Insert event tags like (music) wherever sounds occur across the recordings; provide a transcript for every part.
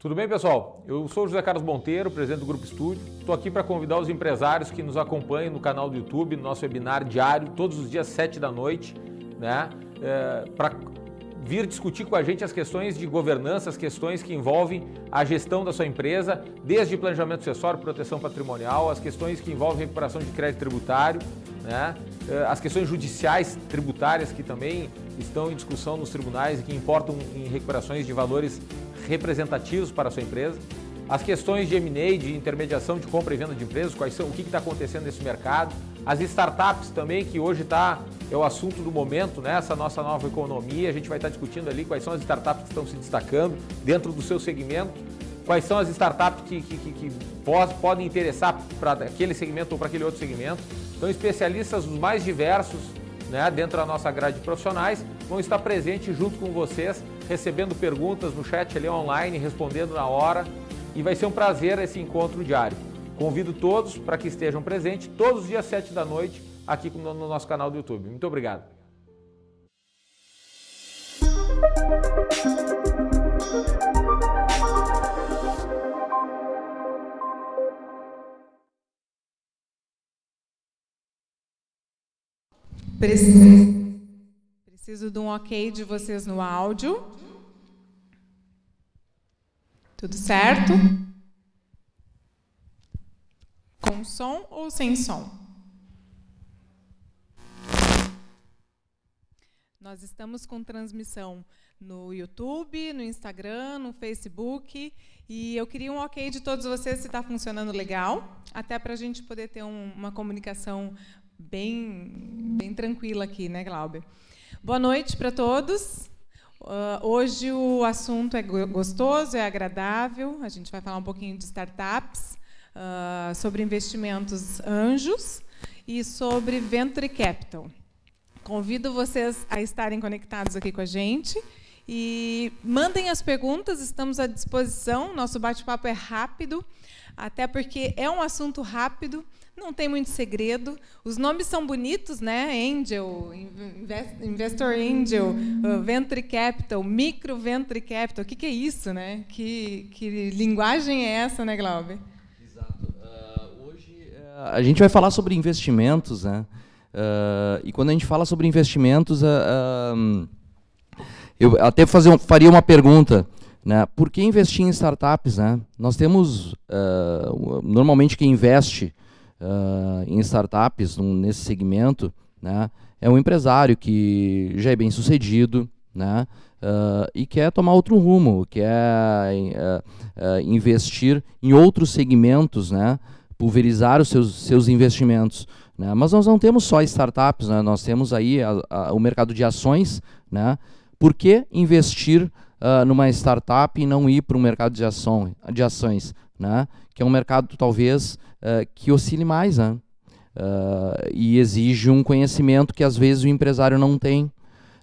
Tudo bem, pessoal? Eu sou José Carlos Monteiro, presidente do Grupo Estúdio. Estou aqui para convidar os empresários que nos acompanham no canal do YouTube, no nosso webinar diário, todos os dias, 7 da noite, né? É, para vir discutir com a gente as questões de governança, as questões que envolvem a gestão da sua empresa, desde planejamento sucessório, proteção patrimonial, as questões que envolvem recuperação de crédito tributário, né? É, as questões judiciais tributárias que também estão em discussão nos tribunais e que importam em recuperações de valores representativos para a sua empresa. As questões de M&A, de intermediação de compra e venda de empresas, quais são, o que está acontecendo nesse mercado. As startups também, que hoje está, é o assunto do momento, né? essa nossa nova economia. A gente vai estar tá discutindo ali quais são as startups que estão se destacando dentro do seu segmento, quais são as startups que, que, que, que podem interessar para aquele segmento ou para aquele outro segmento. Então, especialistas os mais diversos né, dentro da nossa grade de profissionais vão estar presentes junto com vocês recebendo perguntas no chat ali online, respondendo na hora. E vai ser um prazer esse encontro diário. Convido todos para que estejam presentes todos os dias 7 da noite aqui no nosso canal do YouTube. Muito obrigado. Preciso. Preciso de um ok de vocês no áudio. Tudo certo? Com som ou sem som? Nós estamos com transmissão no YouTube, no Instagram, no Facebook. E eu queria um ok de todos vocês se está funcionando legal, até para a gente poder ter um, uma comunicação bem, bem tranquila aqui, né, Glauber? Boa noite para todos. Uh, hoje o assunto é gostoso, é agradável. A gente vai falar um pouquinho de startups, uh, sobre investimentos anjos e sobre venture capital. Convido vocês a estarem conectados aqui com a gente e mandem as perguntas, estamos à disposição. Nosso bate-papo é rápido, até porque é um assunto rápido não tem muito segredo. Os nomes são bonitos, né? Angel, Investor Angel, uh, Venture Capital, Micro Venture Capital. O que, que, é isso, né? Que, que, linguagem é essa, né, Glauber? Exato. Uh, hoje uh, a gente vai falar sobre investimentos, né? Uh, e quando a gente fala sobre investimentos, eu até fazer, faria uma pergunta. Né? Por que investir em startups? Né? Nós temos, normalmente, quem investe uh, em startups nesse segmento, né, é um empresário que já é bem sucedido, né, uh, e quer tomar outro rumo, quer uh, investir em outros segmentos, né, pulverizar os seus, seus investimentos. Né. Mas nós não temos só startups, né, nós temos aí a, a, o mercado de ações. Né. Por que investir uh, numa startup e não ir para o mercado de, ação, de ações? Né, que é um mercado talvez uh, que oscile mais, né? Uh, e exige um conhecimento que às vezes o empresário não tem,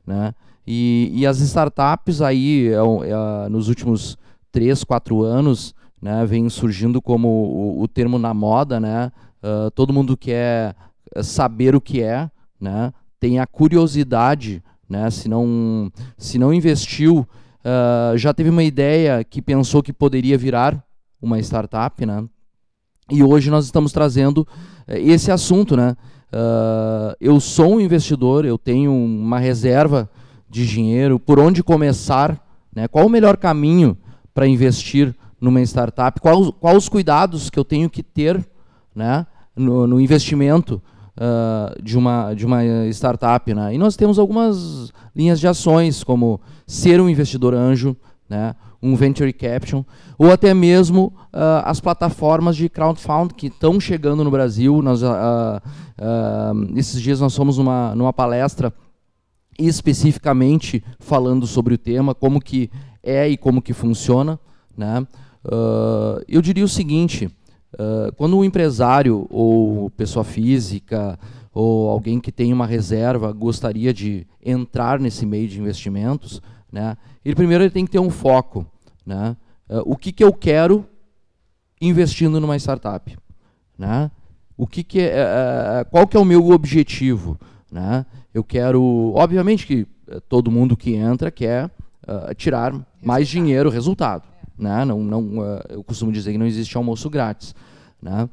né? E, e as startups aí, é, é, nos últimos três, quatro anos, né, vem surgindo como o, o termo na moda, né? Uh, todo mundo quer saber o que é, né? Tem a curiosidade, né? Se não, se não investiu, uh, já teve uma ideia que pensou que poderia virar uma startup, né? E hoje nós estamos trazendo eh, esse assunto, né? Uh, eu sou um investidor, eu tenho uma reserva de dinheiro, por onde começar, né? Qual o melhor caminho para investir numa startup? Quais qual os cuidados que eu tenho que ter, né? No, no investimento uh, de, uma, de uma startup, né? E nós temos algumas linhas de ações, como ser um investidor anjo, né? Um venture capital, ou até mesmo uh, as plataformas de crowdfunding que estão chegando no Brasil. Nós, uh, uh, esses dias nós fomos numa, numa palestra especificamente falando sobre o tema, como que é e como que funciona. Né? eu diria o seguinte, quando um empresário ou pessoa física ou alguém que tem uma reserva gostaria de entrar nesse meio de investimentos, né, ele primeiro ele tem que ter um foco. Né? Uh, o que, que eu quero investindo numa startup? Né? O que, que é, uh, qual que é o meu objetivo? Né? Eu quero, obviamente que todo mundo que entra quer uh, tirar mais dinheiro, resultado. né? não, não, eu costumo dizer que não existe almoço grátis. Né?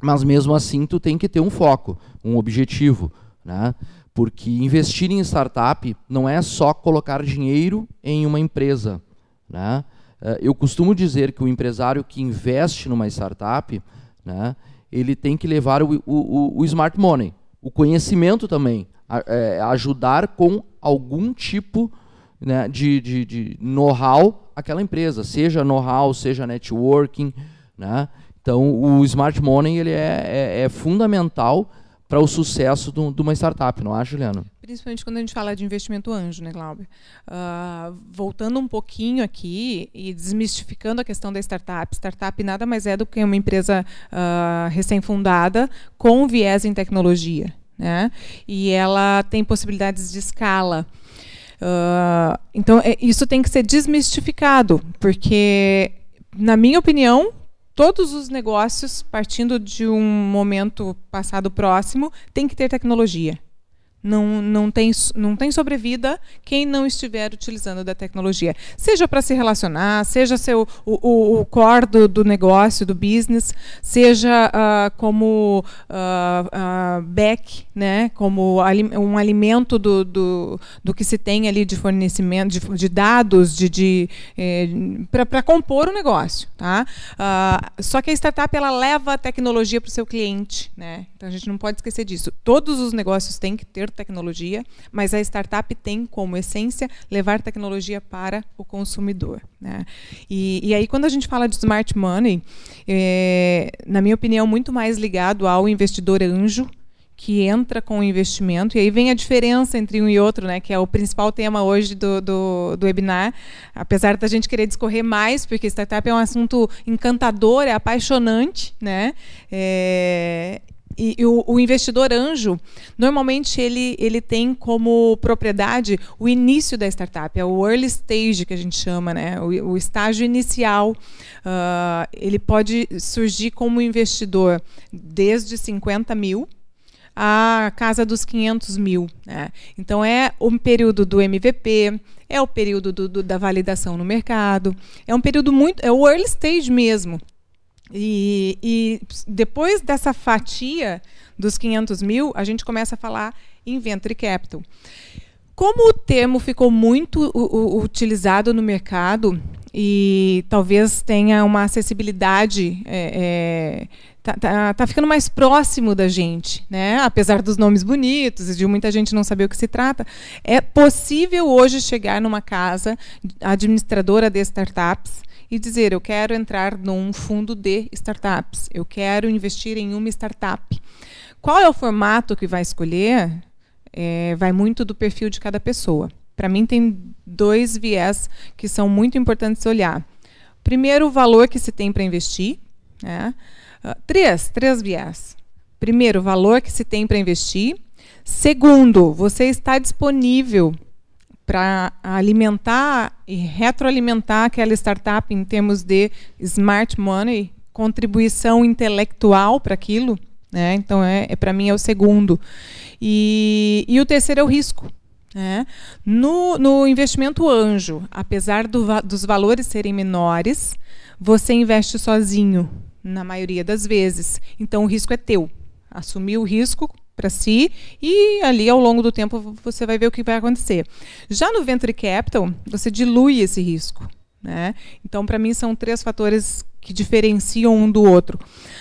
Mas mesmo assim, tu tem que ter um foco, um objetivo. Né? Porque investir em startup não é só colocar dinheiro em uma empresa. Né? Uh, eu costumo dizer que o empresário que investe numa startup, né, ele tem que levar o, o, o smart money, o conhecimento também, a, é, ajudar com algum tipo né, de, de, de know-how aquela empresa, seja know-how, seja networking. Né? Então, o smart money ele é, é, é fundamental para o sucesso de uma startup, não acha, Juliano? Principalmente quando a gente fala de investimento anjo, né, Glauber? Uh, voltando um pouquinho aqui e desmistificando a questão da startup. Startup nada mais é do que uma empresa uh, recém-fundada com viés em tecnologia. Né? E ela tem possibilidades de escala. Uh, então, é, isso tem que ser desmistificado, porque, na minha opinião, todos os negócios, partindo de um momento passado próximo, tem que ter tecnologia. Não, não, tem, não tem sobrevida quem não estiver utilizando da tecnologia. Seja para se relacionar, seja ser o, o, o core do, do, negócio, do business, seja uh, como uh, uh, back, né, como um alimento do, do, do, que se tem ali de fornecimento, de, de dados, de, de eh, para compor o negócio. Tá? só que a startup ela leva a tecnologia para o seu cliente. Né? Então a gente não pode esquecer disso. Todos os negócios têm que ter tecnologia, mas a startup tem como essência levar tecnologia para o consumidor. Né? E, e, aí, quando a gente fala de smart money, é, na minha opinião, muito mais ligado ao investidor anjo, que entra com o investimento, e aí vem a diferença entre um e outro, né, que é o principal tema hoje do, do, do webinar, apesar da gente querer discorrer mais, porque startup é um assunto encantador, é apaixonante, né, é, e, e o, o, investidor anjo, normalmente ele, ele tem como propriedade o início da startup, é o early stage que a gente chama, né? o, o estágio inicial. Uh, ele pode surgir como investidor desde 50 mil a casa dos 500 mil. Né? Então, é o período do MVP, é o período do, do, da validação no mercado, é um período muito. é o early stage mesmo. E, e, depois dessa fatia dos 500 mil, a gente começa a falar em venture capital. Como o termo ficou muito utilizado no mercado e talvez tenha uma acessibilidade, é, é, tá, tá, tá, ficando mais próximo da gente, né? apesar dos nomes bonitos e de muita gente não saber o que se trata, é possível hoje chegar numa casa administradora de startups e dizer: eu quero entrar num fundo de startups, eu quero investir em uma startup. Qual é o formato que vai escolher? É, vai muito do perfil de cada pessoa. Para mim, tem dois viés que são muito importantes olhar. Primeiro, o valor que se tem para investir. Né? Uh, três, três viés. Primeiro, o valor que se tem para investir. Segundo, você está disponível para alimentar e retroalimentar aquela startup em termos de smart money, contribuição intelectual para aquilo. Né? Então, é, é para mim, é o segundo. E, e o terceiro é o risco. Né? No, no investimento anjo, apesar do, dos valores serem menores, você investe sozinho, na maioria das vezes. Então, o risco é teu. Assumir o risco para si e ali ao longo do tempo você vai ver o que vai acontecer. Já no venture capital, você dilui esse risco. Né? Então, para mim, são três fatores que diferenciam um do outro.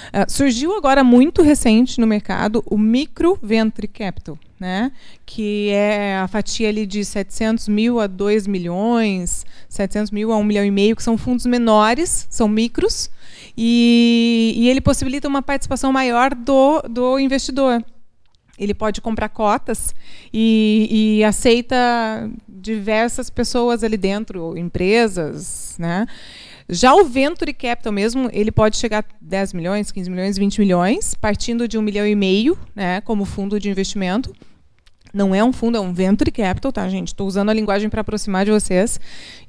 Uh, surgiu agora muito recente no mercado o micro venture capital, né? que é a fatia ali de 700 mil a 2 milhões, 700 mil a 1 milhão e meio, que são fundos menores, são micros, e, e ele possibilita uma participação maior do, do investidor ele pode comprar cotas e, e, aceita diversas pessoas ali dentro, empresas, né? Já o Venture Capital mesmo, ele pode chegar a 10 milhões, 15 milhões, 20 milhões, partindo de um milhão e meio, né, como fundo de investimento. Não é um fundo, é um Venture Capital, tá, gente? Estou usando a linguagem para aproximar de vocês.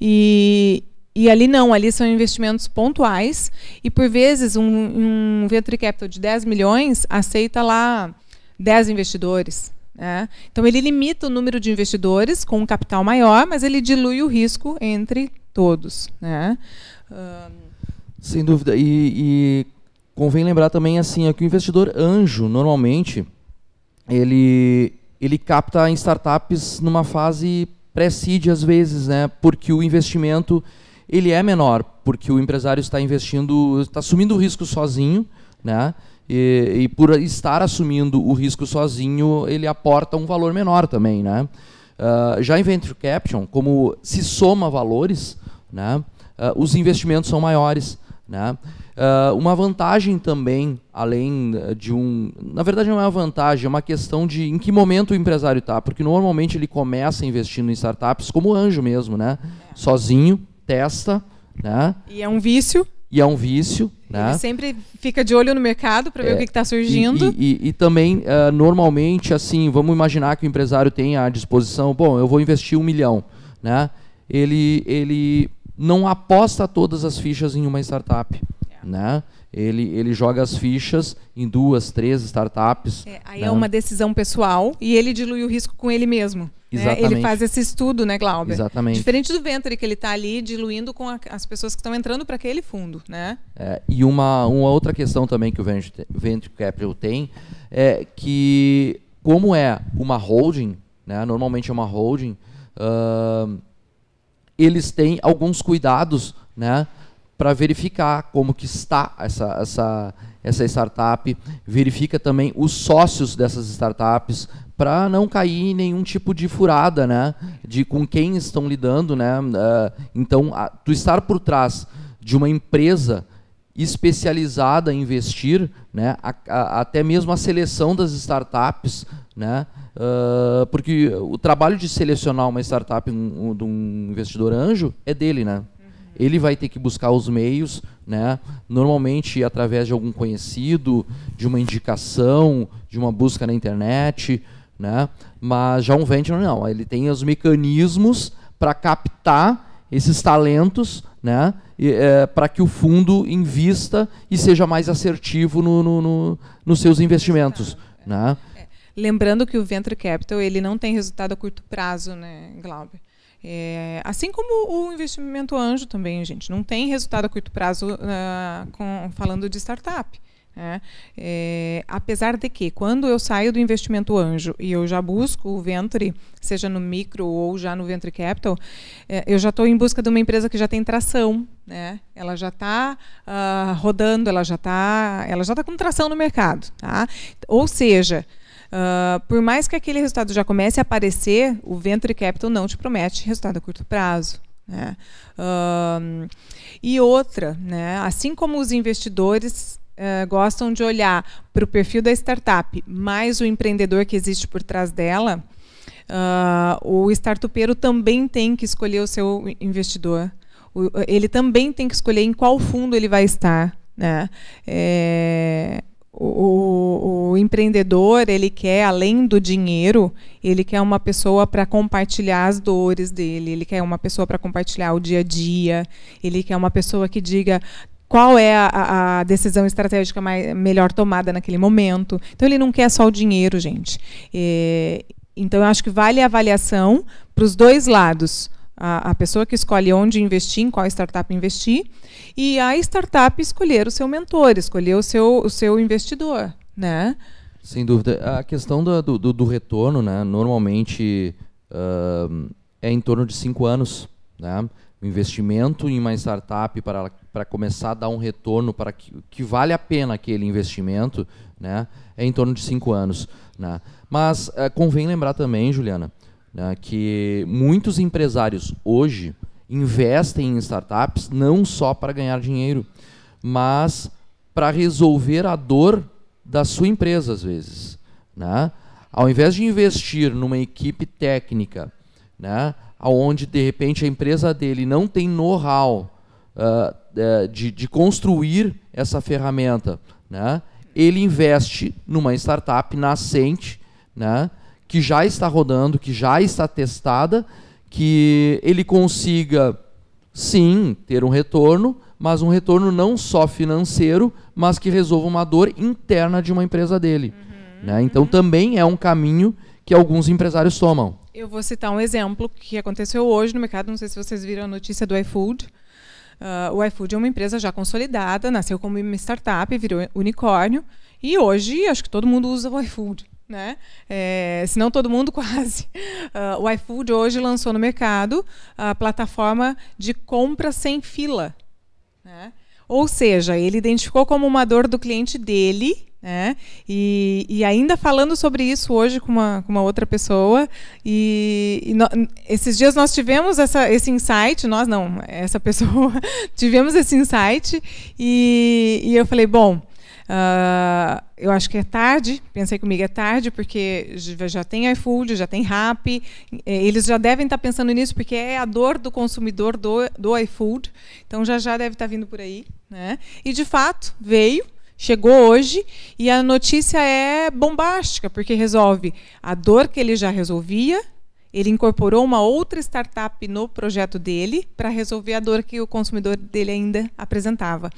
E, e ali não, ali são investimentos pontuais. E por vezes um, um Venture Capital de 10 milhões aceita lá 10 investidores. Né? Então, ele limita o número de investidores com um capital maior, mas ele dilui o risco entre todos, né? Sem dúvida. E, e, convém lembrar também assim é que o investidor anjo normalmente ele ele capta em startups numa fase pré-seed às vezes, né? Porque o investimento ele é menor, porque o empresário está investindo, está assumindo o risco sozinho, né? E, e, por estar assumindo o risco sozinho, ele aporta um valor menor também, né? Uh, já em Venture Capital, como se soma valores, né? Uh, os investimentos são maiores, né? Uh, uma vantagem também, além de um. Na verdade, não é uma vantagem, é uma questão de em que momento o empresário está. Porque normalmente ele começa investindo em startups como anjo mesmo, né? É. Sozinho, testa. Né? E é um vício. E é um vício. Né? Ele sempre fica de olho no mercado para ver é, o que está surgindo. E, e, e também, uh, normalmente, assim, vamos imaginar que o empresário tem à disposição, bom, eu vou investir um milhão. Né? Ele, ele não aposta todas as fichas em uma startup. Né? Ele, ele joga as fichas em duas, três startups. É, aí né? é uma decisão pessoal e ele dilui o risco com ele mesmo. Exatamente. Né? Ele faz esse estudo, né, Glauber? Exatamente. Diferente do Venture, que ele está ali diluindo com a, as pessoas que estão entrando para aquele fundo. Né? É, e uma, uma outra questão também que o Venture, Venture Capital tem é que, como é uma holding, né, normalmente é uma holding, uh, eles têm alguns cuidados né, para verificar como que está essa, essa, essa startup, verifica também os sócios dessas startups para não cair em nenhum tipo de furada, né? De com quem estão lidando, né? Uh, então, a, tu estar por trás de uma empresa especializada em investir, né? A, a, até mesmo a seleção das startups, né? Uh, porque o trabalho de selecionar uma startup um, de um investidor anjo é dele, né? Ele vai ter que buscar os meios, né? normalmente através de algum conhecido, de uma indicação, de uma busca na internet, né? mas já um venture não, ele tem os mecanismos para captar esses talentos né? É, para que o fundo invista e seja mais assertivo no, no, no, nos seus investimentos. Né? É. Lembrando que o venture capital ele não tem resultado a curto prazo, né, Glauber? É, assim como o investimento anjo também, gente, não tem resultado a curto prazo uh, com, falando de startup. Né? É, apesar de que, quando eu saio do investimento anjo e eu já busco o venture, seja no micro ou já no venture capital, é, eu já estou em busca de uma empresa que já tem tração, né? ela já está uh, ah, rodando, ela já está ela já tá com tração no mercado. Tá? Ou seja, Uh, por mais que aquele resultado já comece a aparecer, o venture capital não te promete resultado a curto prazo. Né? Uh, e outra, né, assim como os investidores uh, gostam de olhar para o perfil da startup, mais o empreendedor que existe por trás dela, o startupeiro também tem que escolher o seu investidor. O, ele também tem que escolher em qual fundo ele vai estar. Né? É, o, o, empreendedor ele quer além do dinheiro ele quer uma pessoa para compartilhar as dores dele ele quer uma pessoa para compartilhar o dia a dia ele quer uma pessoa que diga qual é a, a decisão estratégica mais, melhor tomada naquele momento. Então ele não quer só o dinheiro gente. É, então eu acho que vale a avaliação para os dois lados a, a pessoa que escolhe onde investir em qual startup investir e a startup escolher o seu mentor, escolher o seu, o seu investidor, né? Sem dúvida. A questão do, do, do retorno, né, normalmente uh, é em torno de cinco anos. Né? O investimento em uma startup para, para começar a dar um retorno para que, que vale a pena aquele investimento né, é em torno de cinco anos. Né? Mas uh, convém lembrar também, Juliana, né, que muitos empresários hoje investem em startups não só para ganhar dinheiro, mas para resolver a dor da sua empresa, às vezes. Né? Ao invés de investir numa equipe técnica, né, onde de repente a empresa dele não tem know-how uh, de, de construir essa ferramenta, né, ele investe numa startup nascente, né, que já está rodando, que já está testada que ele consiga, sim, ter um retorno, mas um retorno não só financeiro, mas que resolva uma dor interna de uma empresa dele. Uhum, né? Então uhum. também é um caminho que alguns empresários tomam. Eu vou citar um exemplo que aconteceu hoje no mercado, não sei se vocês viram a notícia do iFood. Uh, o iFood é uma empresa já consolidada, nasceu como uma startup, virou unicórnio, e hoje acho que todo mundo usa o iFood. Né? É, se não todo mundo (laughs) quase. Uh, o iFood hoje lançou no mercado a plataforma de compra sem fila. Né? Ou seja, ele identificou como uma dor do cliente dele né? E, e, ainda falando sobre isso hoje com uma, com uma outra pessoa, e, e no, esses dias nós tivemos essa, esse insight, nós não, essa pessoa, (laughs) tivemos esse insight, e, e eu falei, bom, uh, eu acho que é tarde, pensei comigo, é tarde, porque já tem iFood, já tem eh, eles já devem estar pensando nisso, porque é a dor do consumidor do, do iFood, então já já deve estar vindo por aí. Né? E, de fato, veio, chegou hoje e a notícia é bombástica, porque resolve a dor que ele já resolvia, ele incorporou uma outra startup no projeto dele para resolver a dor que o consumidor dele ainda apresentava.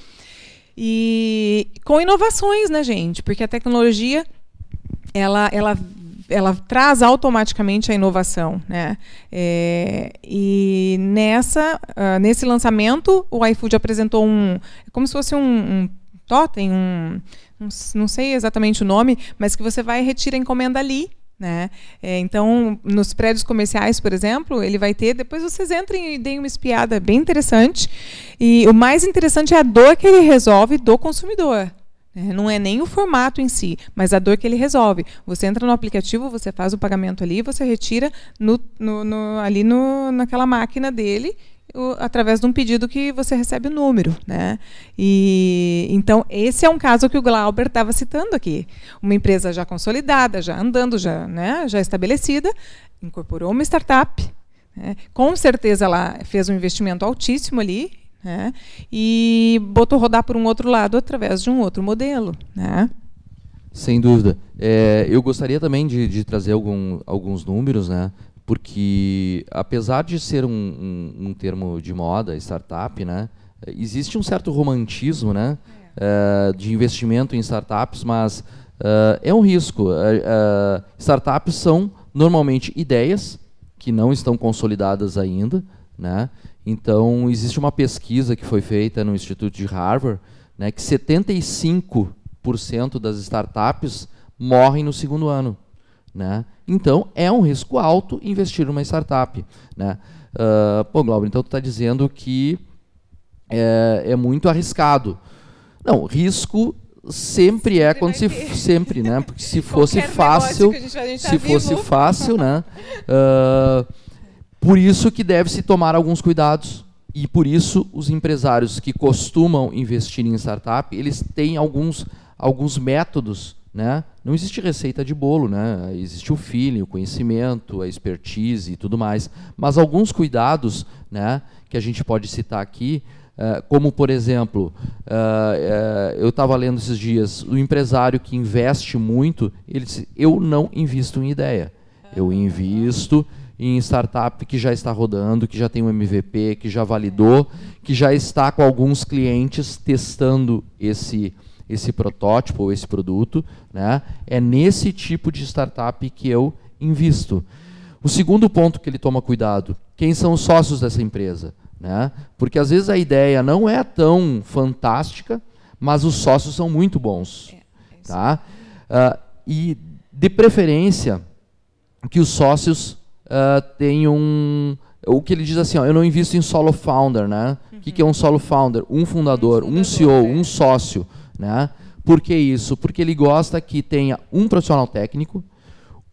E com inovações, né, gente? Porque a tecnologia ela, ela, ela traz automaticamente a inovação, né? É, e nessa, uh, nesse lançamento, o iFood apresentou um, como se fosse um, um totem, um, um, não sei exatamente o nome, mas que você vai e retira a encomenda ali. Né? É, então, nos prédios comerciais, por exemplo, ele vai ter. Depois vocês entrem e deem uma espiada bem interessante. E o mais interessante é a dor que ele resolve do consumidor. Né? Não é nem o formato em si, mas a dor que ele resolve. Você entra no aplicativo, você faz o pagamento ali, você retira no, no, no, ali naquela máquina dele através de um pedido que você recebe o número, né? E então esse é um caso que o Glauber estava citando aqui, uma empresa já consolidada, já andando, já, né, já estabelecida, incorporou uma startup, né? com certeza ela fez um investimento altíssimo ali, né? E botou rodar por um outro lado através de um outro modelo, né? Sem dúvida. É, eu gostaria também de, de trazer algum, alguns números, né? Porque apesar de ser um, um, um, termo de moda, startup, né, existe um certo romantismo, né, é. uh, de investimento em startups, mas uh, é um risco. Uh, startups são normalmente ideias que não estão consolidadas ainda, né. Então existe uma pesquisa que foi feita no Instituto de Harvard, né, que 75% das startups morrem no segundo ano. Né? Então, é um risco alto investir numa startup. Né? Uh, pô, Glauber, então tu está dizendo que é, é, muito arriscado. Não, risco sempre é quando se sempre, né? Porque se (laughs) fosse fácil, a gente, a gente tá se vivo. fosse fácil, né? Uh, (laughs) por isso que deve se tomar alguns cuidados e por isso os empresários que costumam investir em startup, eles têm alguns alguns métodos né? Não existe receita de bolo, né? existe o feeling, o conhecimento, a expertise e tudo mais. Mas alguns cuidados né, que a gente pode citar aqui, uh, como por exemplo, uh, uh, eu estava lendo esses dias, o empresário que investe muito, ele disse, eu não invisto em ideia, eu invisto em startup que já está rodando, que já tem um MVP, que já validou, que já está com alguns clientes testando esse esse protótipo ou esse produto, né? É nesse tipo de startup que eu invisto. O segundo ponto que ele toma cuidado, quem são os sócios dessa empresa, né? Porque às vezes a ideia não é tão fantástica, mas os sócios são muito bons, é, é tá? Uh, e de preferência que os sócios uh, tenham o que ele diz assim, ó, eu não invisto em solo founder, né? O uhum. que, que é um solo founder? Um fundador, um, fundador, um CEO, é. um sócio. Né? Por que isso? Porque ele gosta que tenha um profissional técnico,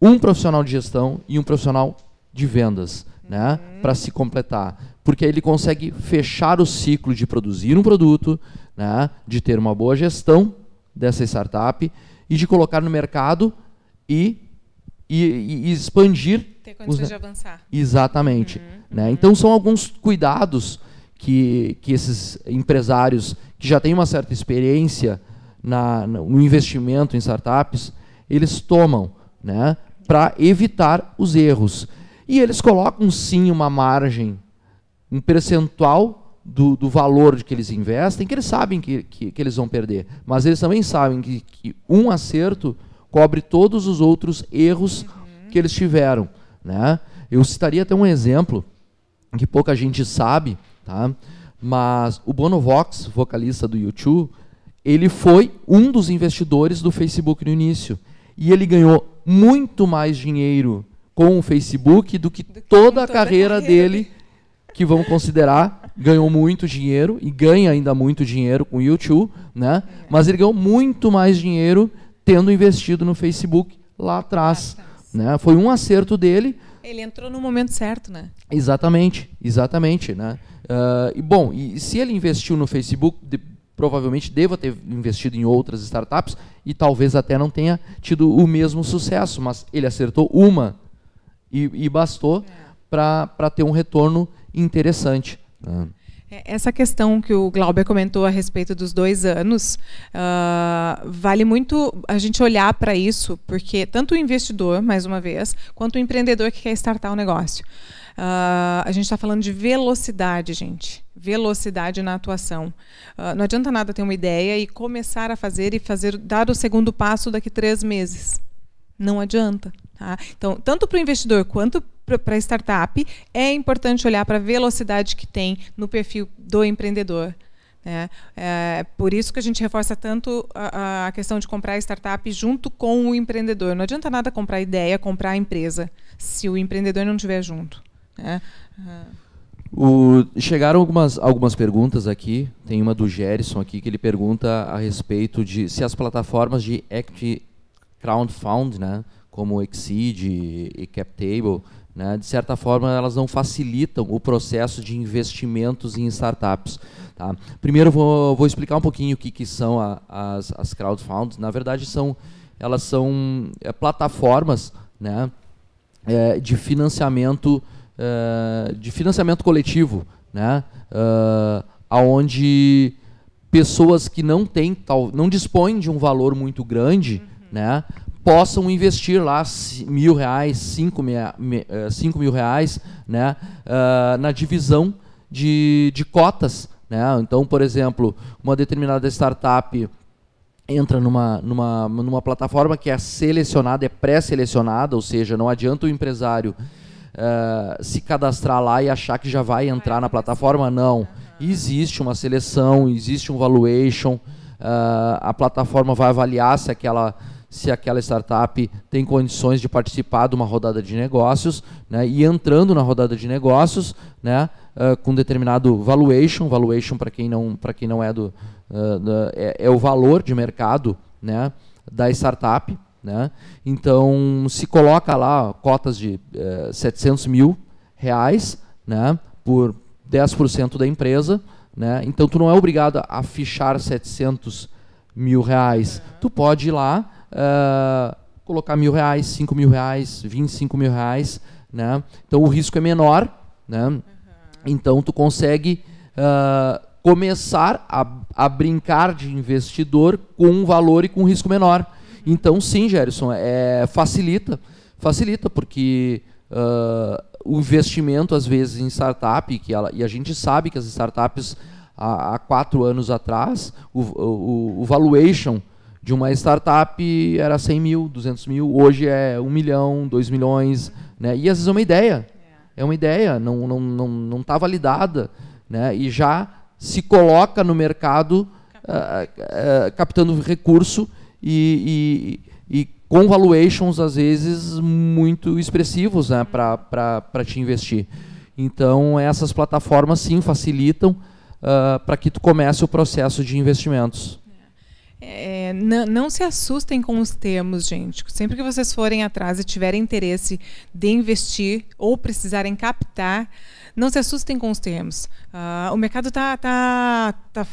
um profissional de gestão e um profissional de vendas, né? Uhum. Para se completar. Porque ele consegue fechar o ciclo de produzir um produto, né? de ter uma boa gestão dessa startup e de colocar no mercado e, e, e expandir. Ter condições os... de avançar. Exatamente. Uhum. Né? Então são alguns cuidados que, que esses empresários que já têm uma certa experiência na, no investimento em startups, eles tomam né, para evitar os erros. E eles colocam sim uma margem, um percentual do, do valor de que eles investem, que eles sabem que, que, que eles vão perder. Mas eles também sabem que, que um acerto cobre todos os outros erros que eles tiveram. Né? Eu citaria até um exemplo que pouca gente sabe, tá? Mas o Bono Vox, vocalista do YouTube, ele foi um dos investidores do Facebook no início. E ele ganhou muito mais dinheiro com o Facebook do que, do que toda a carreira, carreira dele, que vamos considerar, ganhou muito dinheiro e ganha ainda muito dinheiro com o YouTube, né? É. Mas ele ganhou muito mais dinheiro tendo investido no Facebook lá atrás, né? Foi um acerto dele. Ele entrou no momento certo, né? Exatamente, exatamente, né? Uh, e bom, e se ele investiu no Facebook, de, provavelmente deva ter investido em outras startups e talvez até não tenha tido o mesmo sucesso, mas ele acertou uma e, e bastou é. para ter um retorno interessante. Né? Essa questão que o Glauber comentou a respeito dos dois anos, uh, vale muito a gente olhar para isso, porque tanto o investidor, mais uma vez, quanto o empreendedor que quer startar o um negócio. Uh, a gente está falando de velocidade, gente. Velocidade na atuação. Uh, não adianta nada ter uma ideia e começar a fazer e fazer dar o segundo passo daqui três meses. Não adianta. Tá? Então, tanto para o investidor quanto para a startup, é importante olhar para a velocidade que tem no perfil do empreendedor. Né? É, por isso que a gente reforça tanto a, a, questão de comprar startup junto com o empreendedor. Não adianta nada comprar ideia, comprar empresa, se o empreendedor não estiver junto. Né? O, chegaram algumas, algumas perguntas aqui. Tem uma do Gerson aqui que ele pergunta a respeito de se as plataformas de equity crowdfund, né, como Exceed e CapTable, né, de certa forma elas não facilitam o processo de investimentos em startups. Tá? Primeiro vou, vou explicar um pouquinho o que, que são a, as, as crowdfunds. Na verdade são elas são é, plataformas né, é, de financiamento é, de financiamento coletivo, né, uh, aonde pessoas que não têm tal, não dispõem de um valor muito grande, uhum. né, possam investir lá mil reais, cinco, eh, cinco mil reais né, uh, na divisão de, de cotas. Né? Então, por exemplo, uma determinada startup entra numa, numa, numa plataforma que é selecionada, é pré-selecionada, ou seja, não adianta o empresário uh, se cadastrar lá e achar que já vai entrar na plataforma, não. Existe uma seleção, existe um valuation, uh, a plataforma vai avaliar se aquela se aquela startup tem condições de participar de uma rodada de negócios, né, e entrando na rodada de negócios, né, uh, com determinado valuation, valuation para quem não para quem não é do, uh, é, é, o valor de mercado, né, da startup, né, então se coloca lá cotas de uh, eh, 700 mil reais, né, por 10% da empresa, né, então tu não é obrigado a fichar 700 mil reais, tu pode ir lá uh, colocar mil reais, cinco mil reais, vinte e cinco mil reais, né? Então o risco é menor, né? Uhum. Então tu consegue uh, começar a, a brincar de investidor com um valor e com um risco menor. Então sim, Gerson, é, facilita, facilita porque uh, o investimento às vezes em startup, que ela, e a gente sabe que as startups há, há quatro anos atrás, o, o, o valuation de uma startup era 100 mil, 200 mil, hoje é 1 milhão, 2 milhões, né? E às vezes é uma ideia, é uma ideia, não não não não está validada, né? E já se coloca no mercado uh, uh, captando recurso e, e, e, com valuations às vezes muito expressivos, né? Para te investir. Então essas plataformas sim facilitam uh, para que tu comece o processo de investimentos. É, não, não, se assustem com os termos, gente. Sempre que vocês forem atrás e tiverem interesse de investir ou precisarem captar, não se assustem com os termos. Uh, o mercado está tá, tá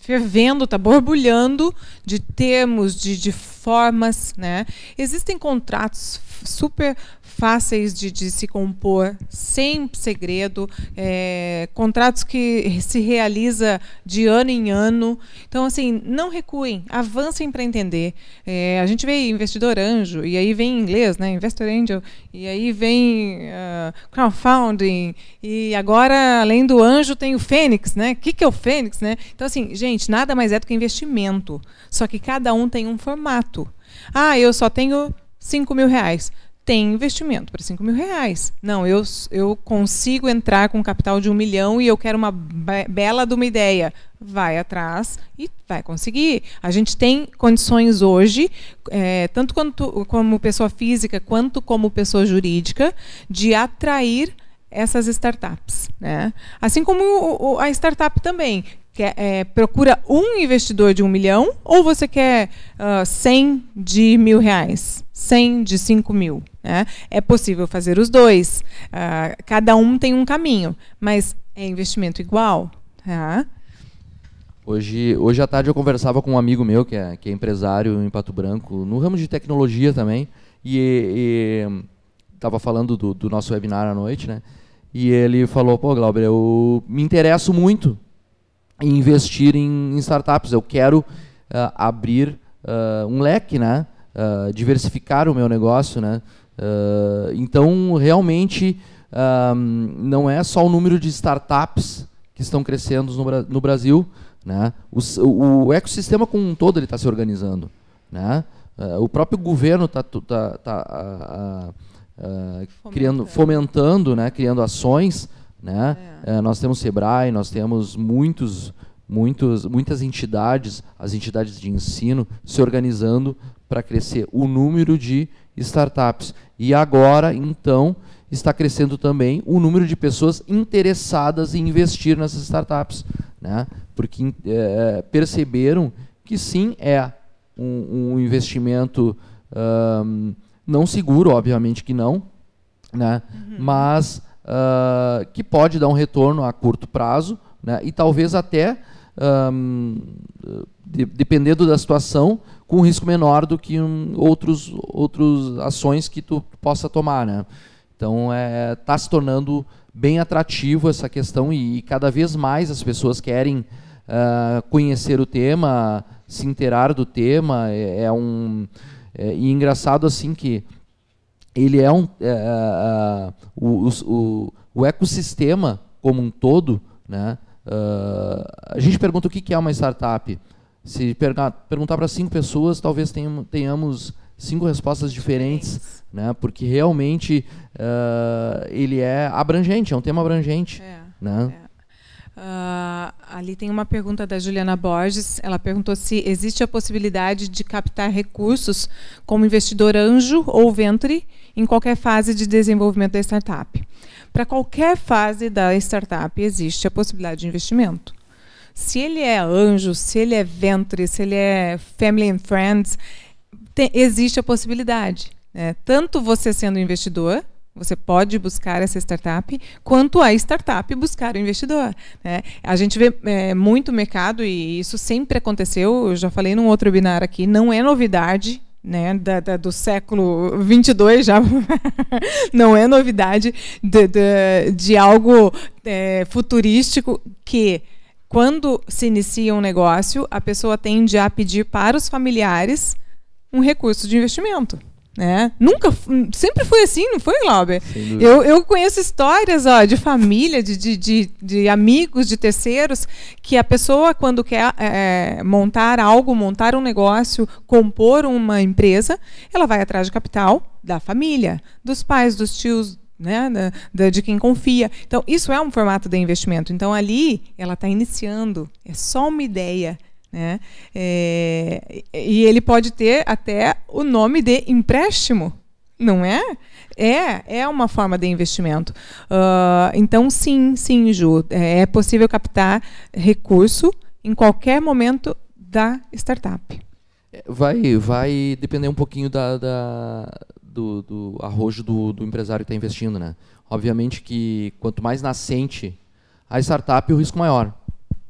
fervendo, está borbulhando de termos, de, de formas. Né? Existem contratos super fáceis de, de se compor, sem segredo, é, contratos que se realiza de ano em ano. Então, assim, não recuem, avancem para entender. É, a gente vê investidor anjo, e aí vem em inglês, né, investor angel, e aí vem uh, crowdfunding, e agora, além do anjo, tem o fênix, né? O que, que é o fênix, né? Então, assim, gente, nada mais é do que investimento. Só que cada um tem um formato. Ah, eu só tenho 5 mil reais tem investimento para 5 mil reais. Não, eu, eu consigo entrar com capital de um milhão e eu quero uma be bela de uma ideia. Vai atrás e vai conseguir. A gente tem condições hoje, é, tanto quanto, como pessoa física quanto como pessoa jurídica, de atrair essas startups. Né? Assim como a startup também. Quer, é, procura um investidor de um milhão ou você quer uh, ah, 100 de mil reais, 100 de 5 mil? Né? É possível fazer os dois. Uh, cada um tem um caminho, mas é investimento igual. Tá? Hoje, hoje à tarde eu conversava com um amigo meu que é, que é empresário em Pato Branco, no ramo de tecnologia também, e estava falando do, do nosso webinar à noite, né? E ele falou, pô, Glauber, eu me interesso muito em investir em, em startups. Eu quero uh, abrir uh, um leque, né? Uh, diversificar o meu negócio, né? então, realmente, não é só o número de startups que estão crescendo no, no Brasil, né? O, o, ecossistema como um todo ele está se organizando, né? o próprio governo está tá, tá, uh, criando, fomentando, né, criando ações. Né? É. Uh, nós temos Sebrae, nós temos muitos, muitos, muitas entidades, as entidades de ensino, se organizando para crescer o número de startups. E agora, então, está crescendo também o número de pessoas interessadas em investir nessas startups. Né? Porque é, perceberam que sim, é um, um investimento um, não seguro, obviamente que não, né? Uhum. mas uh, que pode dar um retorno a curto prazo né? e talvez até, um, de, dependendo da situação, com um risco menor do que um, outros, outros ações que tu possa tomar. Né? Então, está é, tá se tornando bem atrativo essa questão e, e cada vez mais as pessoas querem uh, conhecer o tema, se inteirar do tema. É, é um é, e engraçado assim que ele é um é, é, é o, o, o, ecossistema como um todo, né? Uh, a gente pergunta o que é uma startup. Se perguntar para cinco pessoas, talvez tenhamos cinco respostas diferentes, né? Porque realmente uh, ele é abrangente, é um tema abrangente, é, né? É. Uh, ali tem uma pergunta da Juliana Borges. Ela perguntou se existe a possibilidade de captar recursos como investidor anjo ou venture em qualquer fase de desenvolvimento da startup. Para qualquer fase da startup existe a possibilidade de investimento. Se ele é anjo, se ele é venture, se ele é family and friends, tem, existe a possibilidade. Né? Tanto você sendo investidor, você pode buscar essa startup, quanto a startup buscar o investidor. Né? A gente vê é, muito mercado, e isso sempre aconteceu, eu já falei num outro webinar aqui, não é novidade, né, da, da, do século 22 já (laughs) não é novidade de, de, de algo é, futurístico que quando se inicia um negócio a pessoa tende a pedir para os familiares um recurso de investimento né? Nunca, sempre foi assim, não foi, Glauber? Eu, eu conheço histórias ó, de família, de, de, de, de, amigos, de terceiros, que a pessoa, quando quer é, montar algo, montar um negócio, compor uma empresa, ela vai atrás de capital da família, dos pais, dos tios, né, da, de quem confia. Então, isso é um formato de investimento. Então, ali, ela está iniciando, é só uma ideia né? É, e ele pode ter até o nome de empréstimo, não é? É, é uma forma de investimento. Uh, então, sim, sim, Ju, é, é possível captar recurso em qualquer momento da startup. É, vai, vai depender um pouquinho da, da do, do, arrojo do, do empresário que está investindo, né? Obviamente que quanto mais nascente a startup, o risco maior,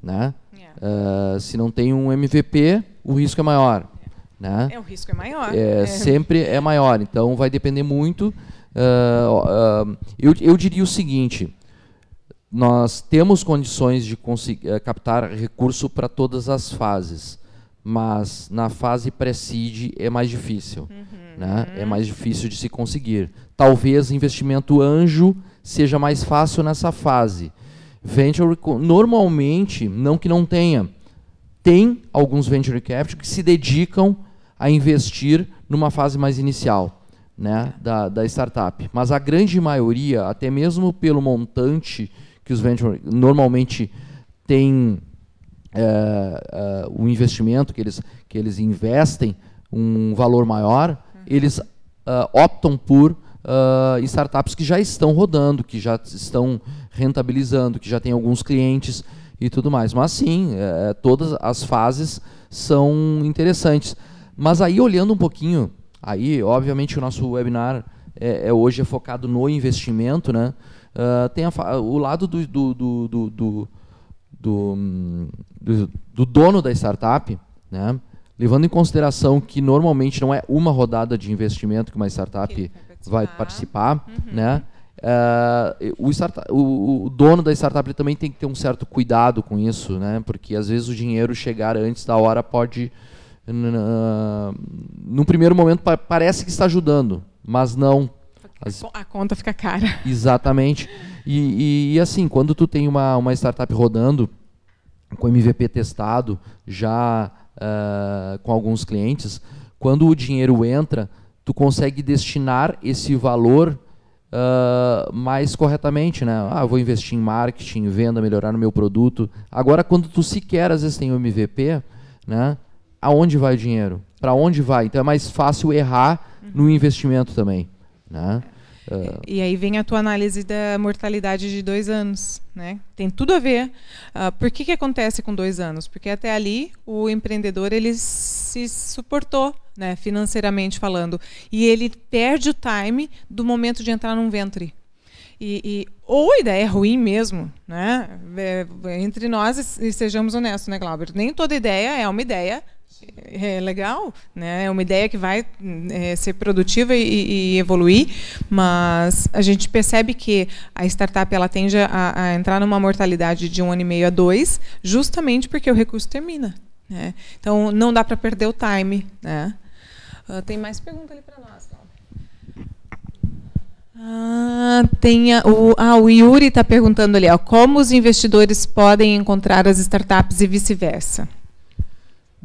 né? Uh, se não tem um MVP, o risco é maior. Né? É, o risco é maior. É, é. Sempre é maior. Então vai depender muito. Uh, uh, eu, eu diria o seguinte: nós temos condições de conseguir captar recurso para todas as fases, mas na fase pré-seed é mais difícil. Uhum. Né? É mais difícil de se conseguir. Talvez investimento anjo seja mais fácil nessa fase Venture, normalmente, não que não tenha, tem alguns venture capital que se dedicam a investir numa fase mais inicial. né, da, da startup. Mas a grande maioria, até mesmo pelo montante que os venture normalmente têm é, o investimento que eles, que eles investem, um valor maior, uhum. eles optam por startups que já estão rodando, que já estão rentabilizando, que já têm alguns clientes e tudo mais. Mas sim, é, todas as fases são interessantes. Mas aí olhando um pouquinho, aí obviamente o nosso webinar é, é hoje é focado no investimento, né? Uh, tem a, o lado do do, do, do, do, do, dono da startup, né? levando em consideração que normalmente não é uma rodada de investimento que uma startup vai participar, vai participar uhum. né? Uh, o, startup, o, o, dono da startup também tem que ter um certo cuidado com isso, né? Porque às vezes o dinheiro chegar antes da hora pode, num primeiro momento parece que está ajudando, mas não. As... A conta fica cara. Exatamente. (laughs) E, e, e, assim, quando tu tem uma, uma startup rodando com MVP testado, já uh, com alguns clientes, quando o dinheiro entra, tu consegue destinar esse valor uh, mais corretamente, né? Ah, vou investir em marketing, venda, melhorar no meu produto. Agora, quando tu sequer às vezes tem o MVP, né? Aonde vai o dinheiro? Para onde vai? Então é mais fácil errar no investimento também, né? Uh... E aí vem a tua análise da mortalidade de dois anos, né? Tem tudo a ver. Uh, por que que acontece com dois anos? Porque até ali o empreendedor ele se suportou, né, financeiramente falando, e ele perde o time do momento de entrar num ventre. E, e, ou a ideia é ruim mesmo, né? É, entre nós e sejamos honestos, né, Glauber? Nem toda ideia é uma ideia é legal, né? É uma ideia que vai é, ser produtiva e, e, evoluir, mas a gente percebe que a startup ela tende a, a, entrar numa mortalidade de um ano e meio a dois, justamente porque o recurso termina. Né? Então não dá para perder o time, né? Uh, tem mais pergunta ali para nós, ah, tem a, o, ah, o Yuri está perguntando ali, ó, como os investidores podem encontrar as startups e vice-versa.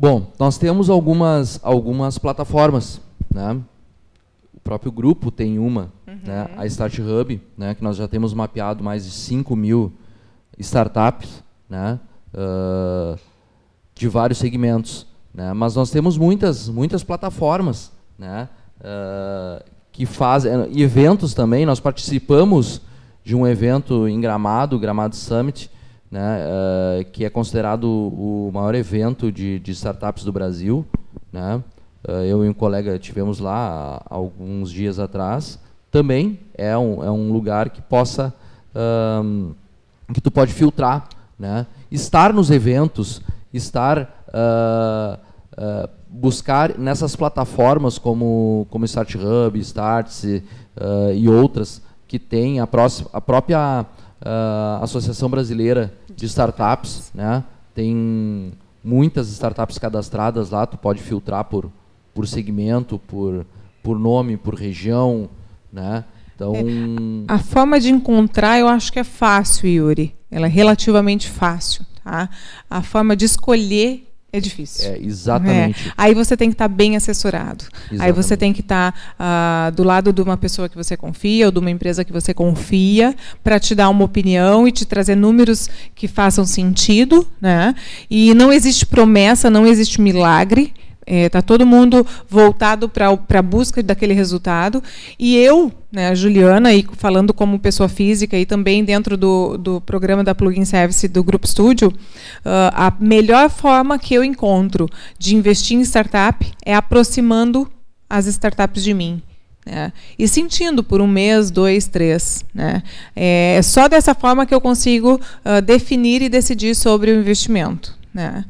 Bom, nós temos algumas, algumas plataformas, né? O próprio grupo tem uma, uhum. né? a Start Hub, né? que nós já temos mapeado mais de 5 mil startups né? Uh, de vários segmentos. Né? Mas nós temos muitas, muitas plataformas né? Uh, que fazem eventos também. Nós participamos de um evento em Gramado, Gramado Summit, né, uh, que é considerado o maior evento de, de startups do Brasil. Né? Uh, eu e um colega tivemos lá há alguns dias atrás. Também é um, é um lugar que possa um, que tu pode filtrar, né? Estar nos eventos, estar uh, buscar nessas plataformas como como Start Hub, Starts e outras que tem a, a própria uh, Associação Brasileira de Startups, né? Tem muitas startups cadastradas lá, tu pode filtrar por, por segmento, por, por nome, por região, né? Então... É, a forma de encontrar eu acho que é fácil, Yuri. Ela é relativamente fácil. Tá? A forma de escolher é difícil. É, exatamente. É. Aí você tem que estar tá bem assessorado. Exatamente. Aí você tem que estar tá, uh, do lado de uma pessoa que você confia ou de uma empresa que você confia para te dar uma opinião e te trazer números que façam sentido. Né? E não existe promessa, não existe milagre. Está é, tá todo mundo voltado para a busca daquele resultado. E eu, né, a Juliana, e falando como pessoa física e também dentro do, do programa da Plugin Service do Grupo Studio, uh, a melhor forma que eu encontro de investir em startup é aproximando as startups de mim. Né? E sentindo por um mês, dois, três. Né? É só dessa forma que eu consigo uh, definir e decidir sobre o investimento. Né?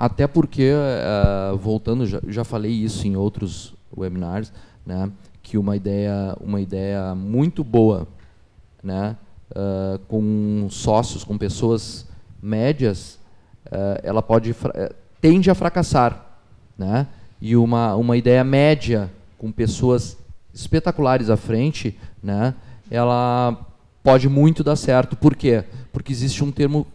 Até porque, uh, voltando, já, já falei isso em outros webinars, né, que uma ideia, uma ideia muito boa, né, uh, com sócios, com pessoas médias, uh, ela pode tende a fracassar, né? E uma uma ideia média com pessoas espetaculares à frente, né? Ela pode muito dar certo. Por quê? Porque existe um termo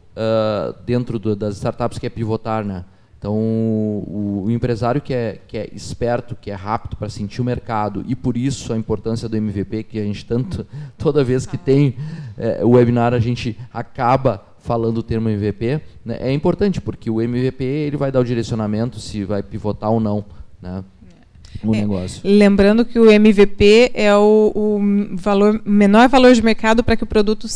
dentro do, das startups que é pivotar, né? Então, o, o, empresário que é, que é esperto, que é rápido para sentir o mercado, e por isso a importância do MVP, que a gente tanto, (laughs) toda vez que tem é, o webinar, a gente acaba falando o termo MVP, né, é importante, porque o MVP ele vai dar o direcionamento se vai pivotar ou não né, o é, negócio. Lembrando que o MVP é o, o valor, menor valor de mercado para que o produto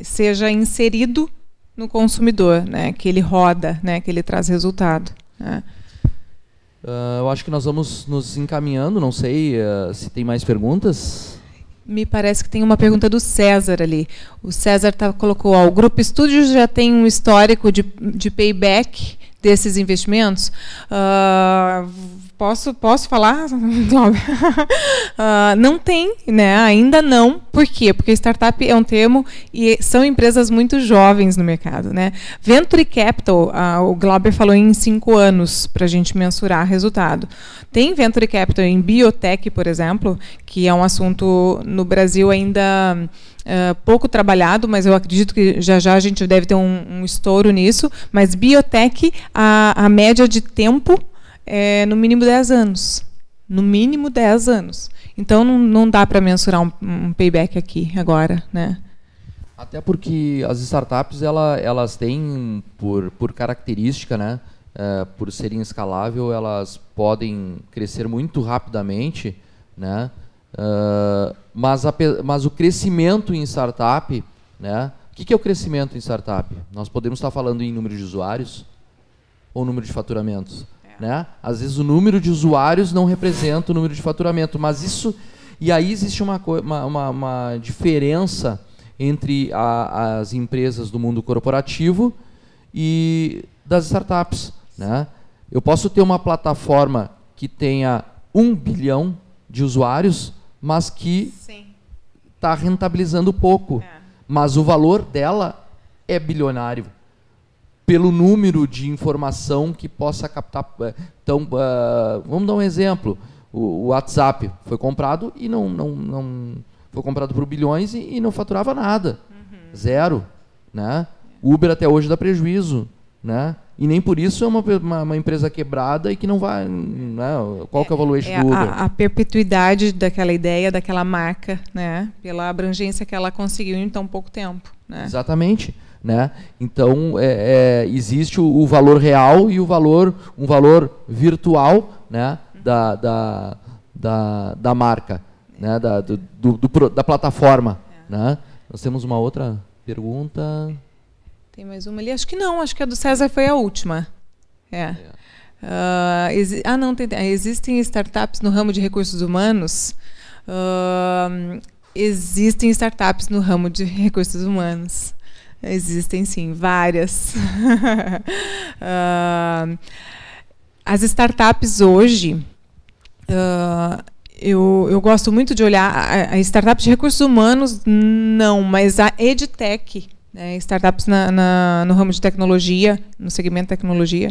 seja inserido no consumidor, né, que ele roda, né, que ele traz resultado. Né. Uh, eu acho que nós vamos nos encaminhando, não sei uh, se tem mais perguntas. Me parece que tem uma pergunta do César ali. O César tá, colocou: ó, o Grupo Estúdios já tem um histórico de, de payback desses investimentos. Uh, Posso, posso falar, (laughs) uh, não tem, né? Ainda não. Por quê? Porque startup é um termo e são empresas muito jovens no mercado, né? Venture Capital, uh, o Glauber falou em cinco anos para a gente mensurar resultado. Tem Venture Capital em biotech, por exemplo, que é um assunto no Brasil ainda Uh, pouco trabalhado, mas eu acredito que já já a gente deve ter um, um estouro nisso. Mas biotech, a, a média de tempo é no mínimo 10 anos. No mínimo 10 anos. Então não, não dá para mensurar um, um, payback aqui agora, né? Até porque as startups ela, elas têm por, por característica, né, é, por serem escalável, elas podem crescer muito rapidamente, né? Uh, mas, a, mas o crescimento em startup, né? O que, que é o crescimento em startup? Nós podemos estar falando em número de usuários ou número de faturamentos. Né? Às vezes o número de usuários não representa o número de faturamento, mas isso. E aí existe uma, uma, uma, diferença entre a, as empresas do mundo corporativo e das startups. Né? Eu posso ter uma plataforma que tenha um bilhão de usuários, mas que está rentabilizando pouco. É. Mas o valor dela é bilionário pelo número de informação que possa captar. Eh, então, uh, vamos dar um exemplo. O, o, WhatsApp foi comprado e não, não, não foi comprado por bilhões e, e não faturava nada, uhum. zero, né? Uber até hoje dá prejuízo, né? E nem por isso é uma, uma, uma empresa quebrada e que não vai. Né? Qual que é o valuation é, do Uber? A, a, perpetuidade daquela ideia, daquela marca, né? pela abrangência que ela conseguiu em tão pouco tempo. Né? Exatamente. Né? Então é, é, existe o, o, valor real e o valor, um valor virtual né? da, da, da, da marca, né? da, do, do, do, da plataforma. É. Né? Nós temos uma outra pergunta. Tem mais uma ali? Acho que não, acho que a do César foi a última. É. Uh, ah, não, tem, existem startups no ramo de recursos humanos. Uh, existem startups no ramo de recursos humanos. Existem sim, várias. uh, (laughs) as startups hoje, uh, eu, eu gosto muito de olhar a, a startup de recursos humanos, não, mas a EdTech, né, startups na, na, no ramo de tecnologia, no segmento tecnologia,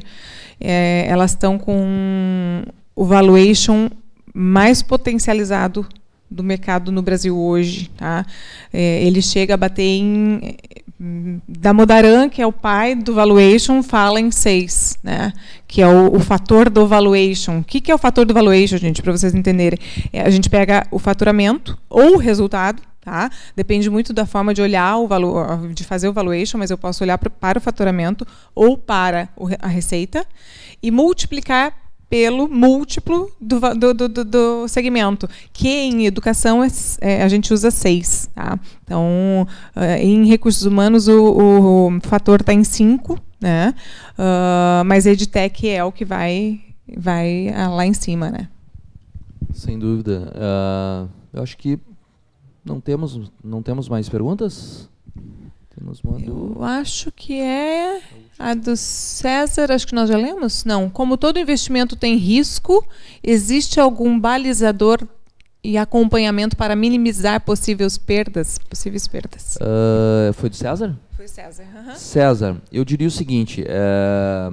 é, elas estão com o valuation mais potencializado do mercado no Brasil hoje. Tá? É, ele chega a bater em da Modaran, que é o pai do valuation, fala em seis, né? que é o, o fator do valuation. O que, que, é o fator do valuation, gente, para vocês entenderem? É, a gente pega o faturamento ou o resultado, tá? depende muito da forma de olhar o valor, de fazer o valuation, mas eu posso olhar para, para o faturamento ou para a receita e multiplicar pelo múltiplo do, do, do, do, segmento, que em educação é, é, a gente usa seis. Tá? Então, uh, em recursos humanos, o, o fator está em cinco, né? Uh, mas EdTech é o que vai, vai uh, lá em cima. Né? Sem dúvida. eu acho que não temos, não temos mais perguntas? Temos uma. Eu acho que é a do César, acho que nós já lemos? Não. Como todo investimento tem risco, existe algum balizador e acompanhamento para minimizar possíveis perdas? Possíveis perdas. Uh, foi do César? Foi César. Uhum. César, eu diria o seguinte: é,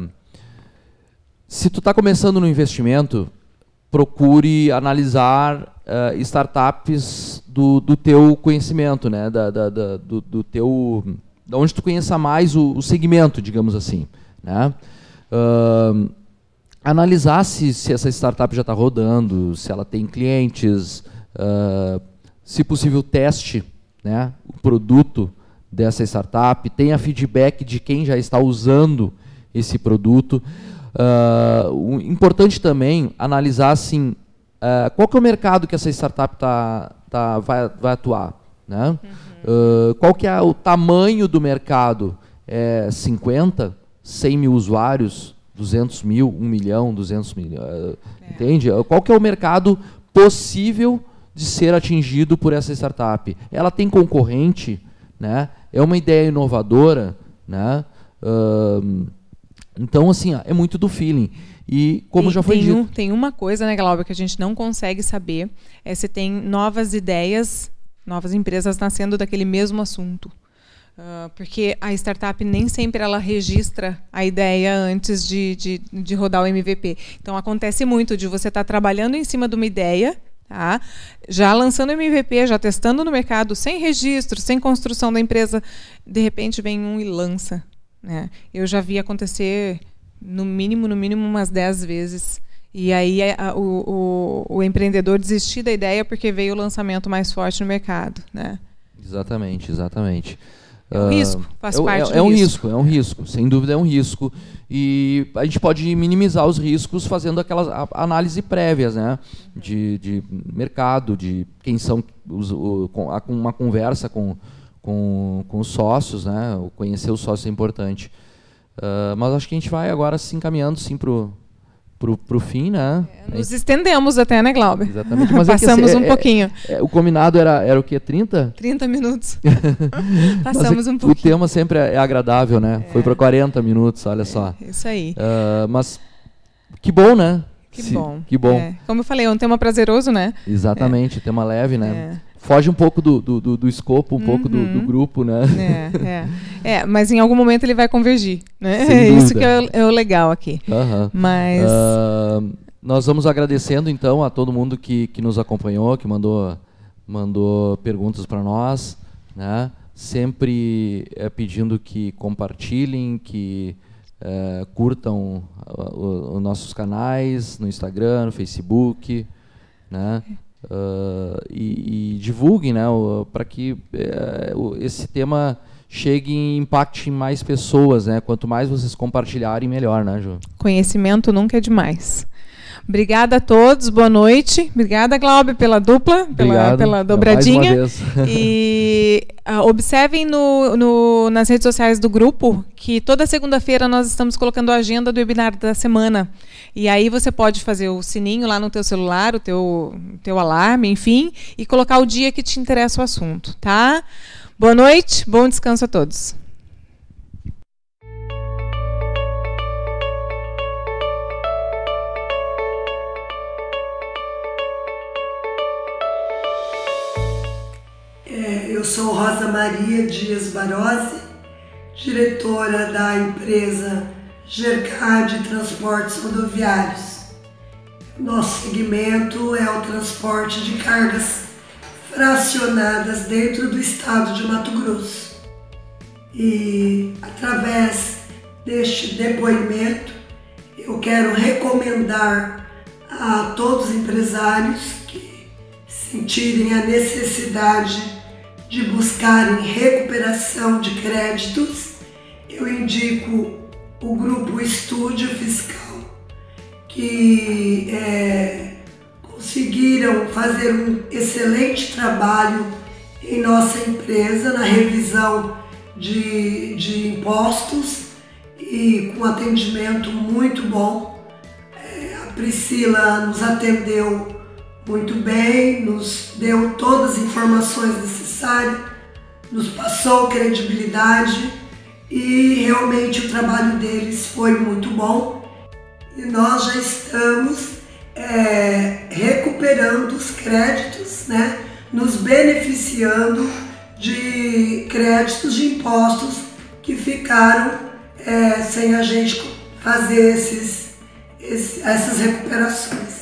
se tu está começando no investimento, procure analisar uh, startups do, do teu conhecimento, né? Da, da, da do, do, teu, da onde tu conheça mais o, o segmento, digamos assim, né? uh, analisar se, se essa startup já está rodando, se ela tem clientes, uh, se possível teste né, o produto dessa startup, tenha feedback de quem já está usando esse produto. Uh, importante também analisar assim, uh, qual que é o mercado que essa startup tá, tá, vai, vai atuar. Né? Uhum. Uh, qual que é o tamanho do mercado? É 50, 100 mil usuários, 200 mil, 1 milhão, 200 mil. É. Entende? Qual que é o mercado possível de ser atingido por essa startup? Ela tem concorrente? Né? É uma ideia inovadora? Né? Uh, então, assim, é muito do feeling. E como tem, já foi tem dito. Um, tem uma coisa, né, Glauber, que a gente não consegue saber é se tem novas ideias, novas empresas nascendo daquele mesmo assunto. Uh, porque a startup nem sempre ela registra a ideia antes de, de, de rodar o MVP. Então acontece muito de você estar tá trabalhando em cima de uma ideia, tá? já lançando o MVP, já testando no mercado, sem registro, sem construção da empresa, de repente vem um e lança. Né? Eu já vi acontecer no mínimo, no mínimo umas 10 vezes. E aí a, o, o, o, empreendedor desistir da ideia porque veio o lançamento mais forte no mercado. Né? Exatamente, exatamente. É um uh, risco, faz é, parte é, é um risco. risco, é um risco, sem dúvida é um risco. E a gente pode minimizar os riscos fazendo aquelas análise prévias, né? De, de mercado, de quem são os, o, uma conversa com com, com os sócios, né? Conhecer os sócios é importante. Uh, mas acho que a gente vai agora se encaminhando sim pro pro, pro fim, né? É, nos estendemos até, né, Glauber? Exatamente. Mas Passamos é que, (laughs) um é, pouquinho. É, o combinado era, era o quê? 30? 30 minutos. (laughs) (laughs) Passamos um pouquinho. O tema sempre é, agradável, né? Foi para 40 minutos, olha só. Isso aí. Uh, mas que bom, né? Que bom. Que bom. Como eu falei, é um tema prazeroso, né? Exatamente, tema leve, né? Foge um pouco do, do, do, do escopo, um uhum. pouco do, do, uhum. grupo, né? É, é. é, mas em algum momento ele vai convergir, né? É (laughs) isso que é, é, o legal aqui. Uhum. Mas... Uh, nós vamos agradecendo, então, a todo mundo que, que nos acompanhou, que mandou, mandou perguntas para nós, né? Sempre é, pedindo que compartilhem, que é, curtam os nossos canais no Instagram, no Facebook, né? Uh, e, e, divulguem, né, para que uh, esse tema chegue e impacte mais pessoas, né? Quanto mais vocês compartilharem, melhor, né, Ju? Conhecimento nunca é demais. Obrigada a todos, boa noite. Obrigada, Glauber, pela dupla, pela, pela dobradinha. (laughs) E uh, observem no, no, nas redes sociais do grupo que toda segunda-feira nós estamos colocando a agenda do webinar da semana. E aí você pode fazer o sininho lá no teu celular, o teu, teu alarme, enfim, e colocar o dia que te interessa o assunto, tá? Boa noite, bom descanso a todos. Eu sou Rosa Maria Dias Barose, diretora da empresa GERCAD Transportes Rodoviários. Nosso segmento é o transporte de cargas fracionadas dentro do estado de Mato Grosso. E através deste depoimento, eu quero recomendar a todos os empresários que sentirem a necessidade de buscarem recuperação de créditos, eu indico o grupo Estúdio Fiscal, que é, conseguiram fazer um excelente trabalho em nossa empresa na revisão de, de impostos e com atendimento muito bom. É, a Priscila nos atendeu muito bem, nos deu todas as informações necessárias, nos passou credibilidade e realmente o trabalho deles foi muito bom e nós já estamos é, recuperando os créditos, né, nos beneficiando de créditos de impostos que ficaram é, sem a gente fazer esses, esses, essas recuperações.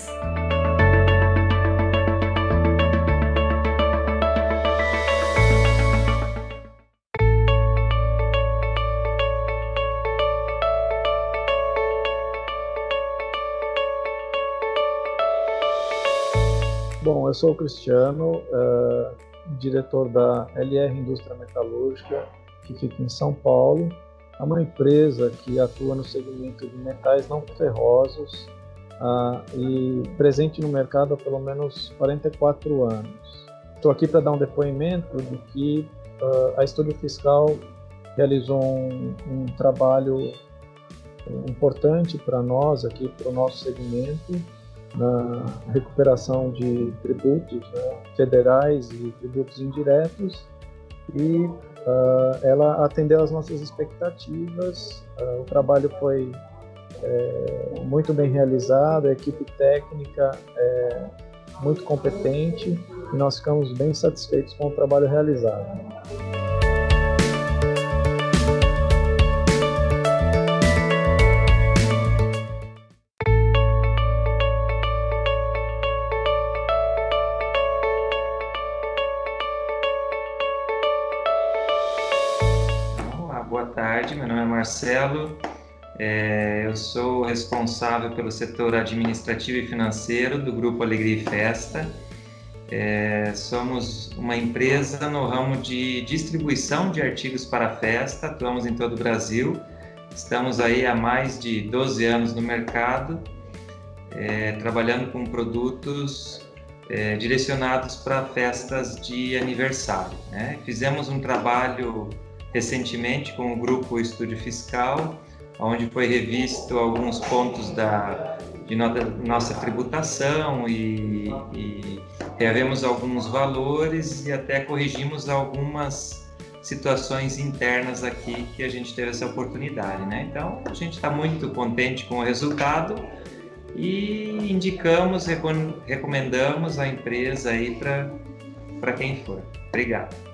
Eu sou o Cristiano, uh, diretor da LR Indústria Metalúrgica, que fica em São Paulo. É uma empresa que atua no segmento de metais não ferrosos uh, e presente no mercado há pelo menos 44 anos. Estou aqui para dar um depoimento de que uh, a Estúdio Fiscal realizou um, um trabalho importante para nós aqui, para o nosso segmento, na recuperação de tributos né, federais e tributos indiretos e uh, ela atendeu às nossas expectativas. Uh, o trabalho foi é, muito bem realizado, a equipe técnica é muito competente e nós ficamos bem satisfeitos com o trabalho realizado. Marcelo, é, eu sou responsável pelo setor administrativo e financeiro do Grupo Alegria e Festa. É, somos uma empresa no ramo de distribuição de artigos para festa, atuamos em todo o Brasil. Estamos aí há mais de 12 anos no mercado, é, trabalhando com produtos é, direcionados para festas de aniversário. Né? Fizemos um trabalho recentemente com o grupo Estúdio Fiscal, onde foi revisto alguns pontos da, de nossa tributação e, e reavemos alguns valores e até corrigimos algumas situações internas aqui que a gente teve essa oportunidade, né? Então a gente está muito contente com o resultado e indicamos, recomendamos a empresa aí para quem for. Obrigado.